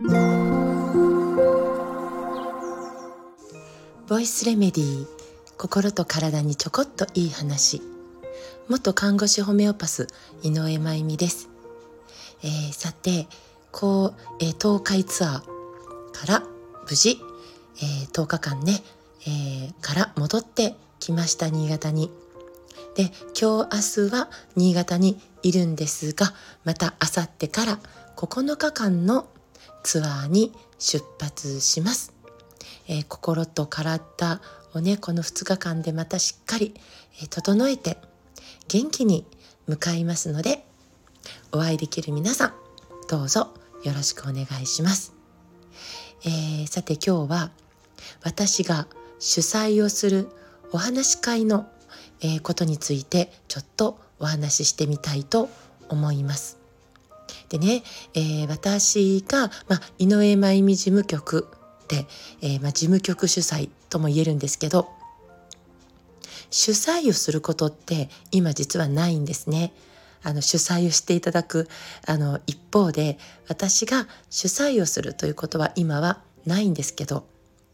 ボイスレメディー心と体にちょこっといい話。元看護師ホメオパス井上真由美です、えー、さてこう、えー、東海ツアーから無事、えー、10日間ね、えー、から戻ってきました新潟に。で今日明日は新潟にいるんですがまた明後日から9日間のツアーに出発します、えー、心と体をねこの2日間でまたしっかり、え、整えて元気に向かいますのでお会いできる皆さんどうぞよろしくお願いします、えー、さて今日は私が主催をするお話し会のえ、ことについてちょっとお話ししてみたいと思います。でね、えー、私が、ま、井上真由美事務局で、えー、ま、事務局主催とも言えるんですけど主催をすることって今実はないんですね。あの主催をしていただくあの一方で私が主催をするということは今はないんですけど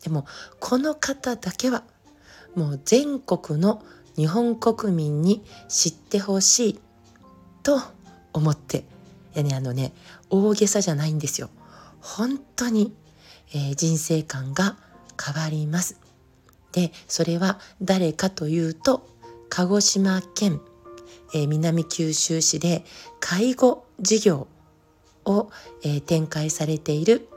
でもこの方だけはもう全国の日本国民に知ってほしいと思っていやねあのね大げさじゃないんですよ。本当に、えー、人生観が変わります。でそれは誰かというと鹿児島県、えー、南九州市で介護事業を、えー、展開されている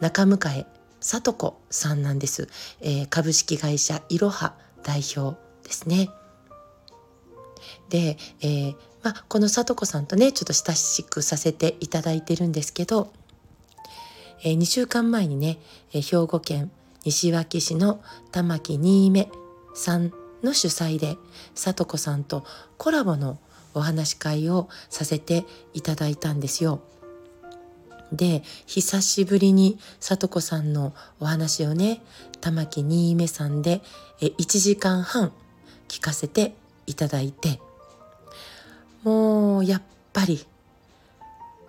中迎聡子さんなんです、えー、株式会社いろは代表ですね。で、えー、まあ、この聡子さんとねちょっと親しくさせていただいてるんですけど、えー、2週間前にね、えー、兵庫県西脇市の玉木新芽さんの主催で聡子さんとコラボのお話し会をさせていただいたんですよ。で久しぶりに聡子さんのお話をね玉木新芽さんで1時間半聞かせていただいてもうやっぱり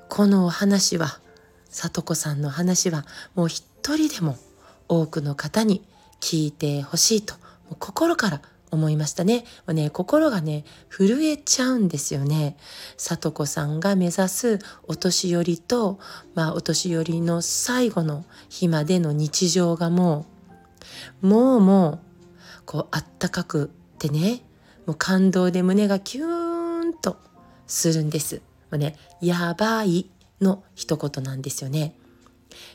この話は里子さんの話はもう一人でも多くの方に聞いてほしいと心から思いましたね。もうね、心がね、震えちゃうんですよね。里子さんが目指すお年寄りと、まあお年寄りの最後の日までの日常がもう、もうもう、こうあったかくってねもう感動で胸がキューンとするんです。もうね「やばい」の一言なんですよね。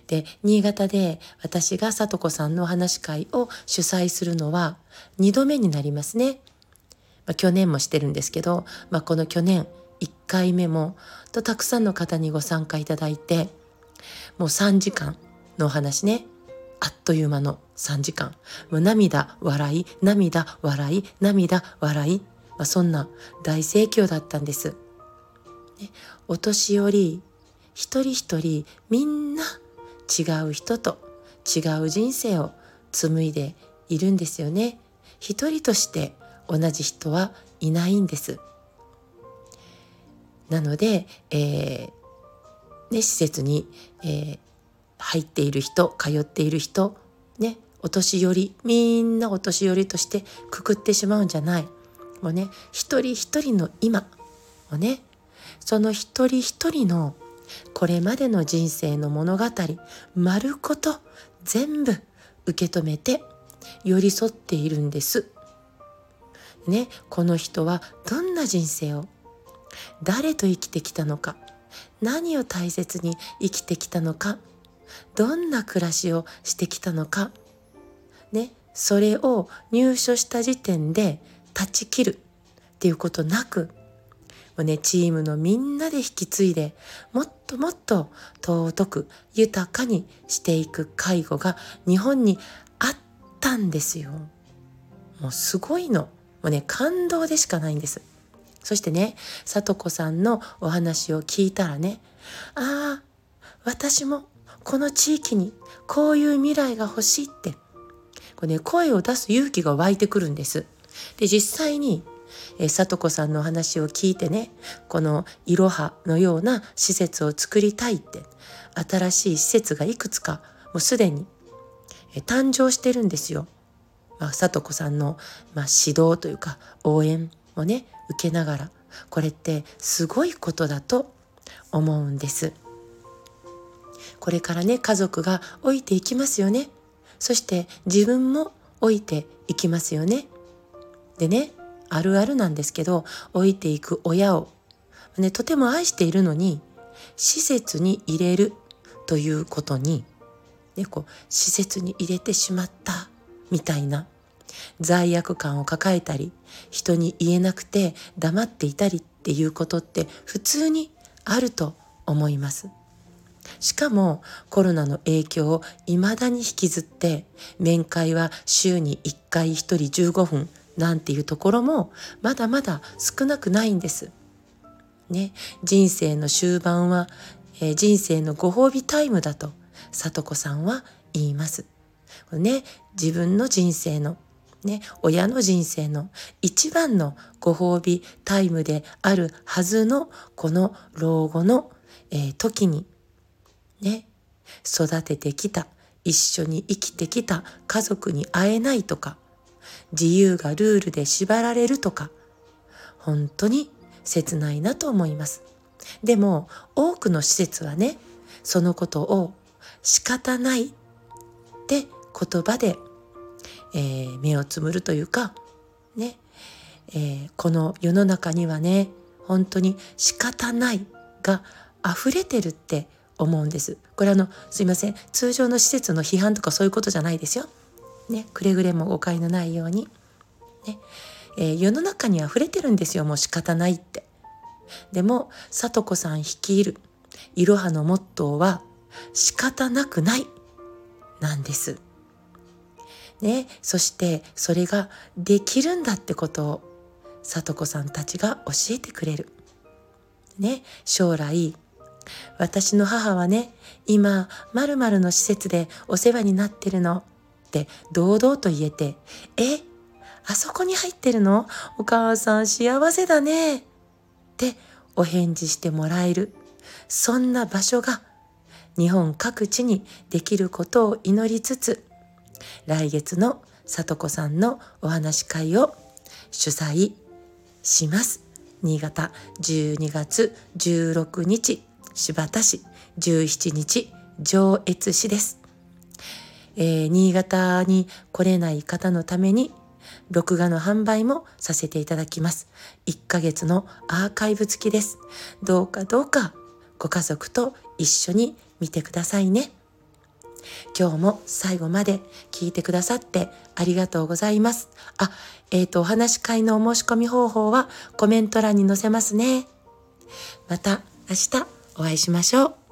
で新潟で私がさと子さんのお話会を主催するのは2度目になりますね。まあ、去年もしてるんですけど、まあ、この去年1回目もとたくさんの方にご参加いただいてもう3時間のお話ねあっという間の3時間。もう涙、笑い、涙、笑い、涙、笑い。まあ、そんな大盛況だったんです。ね、お年寄り、一人一人みんな違う人と違う人生を紡いでいるんですよね。一人として同じ人はいないんです。なので、えーね、施設に、えー、入っている人通っている人ねお年寄りみんなお年寄りとしてくくってしまうんじゃないもうね一人一人の今をねその一人一人のこれまでの人生の物語丸ごと全部受け止めて寄り添っているんです。ね、この人はどんな人生を誰と生きてきたのか何を大切に生きてきたのかどんな暮らしをしてきたのか、ね、それを入所した時点で断ち切るっていうことなく、もうね、チームのみんなで引き継いで、もっともっと尊く豊かにしていく介護が日本にあったんですよ。もうすごいの。もうね、感動でしかないんです。そしてね、さとこさんのお話を聞いたらね、ああ、私もこの地域にこういう未来が欲しいってこれ、ね、声を出す勇気が湧いてくるんです。で実際にえ、里子さんの話を聞いてねこのいろはのような施設を作りたいって新しい施設がいくつかもうすでに、え、誕生してるんですよ。まあ、里子さんの、まあ、指導というか応援をね受けながらこれってすごいことだと思うんです。これからね家族が老いていきますよね。そして自分も老いていきますよね。でねあるあるなんですけど老いていく親を、ね、とても愛しているのに施設に入れるということに、ね、こう施設に入れてしまったみたいな罪悪感を抱えたり人に言えなくて黙っていたりっていうことって普通にあると思います。しかもコロナの影響を未だに引きずって面会は週に1回1人15分なんていうところもまだまだ少なくないんです。ね、人生の終盤は、えー、人生のご褒美タイムだと里子さんは言います。ね、自分の人生のね、親の人生の一番のご褒美タイムであるはずのこの老後の、えー、時にね育ててきた一緒に生きてきた家族に会えないとか自由がルールで縛られるとか本当に切ないなと思いますでも多くの施設はねそのことを仕方ないって言葉でえー、目をつむるというかね、えー、この世の中にはね本当に仕方ないが溢れてるって思うんです。これあのすいません通常の施設の批判とかそういうことじゃないですよ。ねくれぐれも誤解のないように。ねえー、世の中に溢れてるんですよもう仕方ないって。でも聡子さん率いるいろはのモットーは仕方なくないなんです。ね、そしてそれができるんだってことを聡子さんたちが教えてくれる。ね、将来私の母はね今まるの施設でお世話になってるのって堂々と言えて「えあそこに入ってるの？お母さん幸せだね」ってお返事してもらえる。そんな場所が日本各地にできることを祈りつつ来月の里子さんのお話会を主催します。新潟12月16日新田市17日上越市です、えー、新潟に来れない方のために録画の販売もさせていただきます。1ヶ月のアーカイブ付きです。どうかどうかご家族と一緒に見てくださいね。今日も最後まで聞いてくださってありがとうございます。あ、えっ、ー、と、お話し会のお申し込み方法はコメント欄に載せますね。また明日お会いしましょう。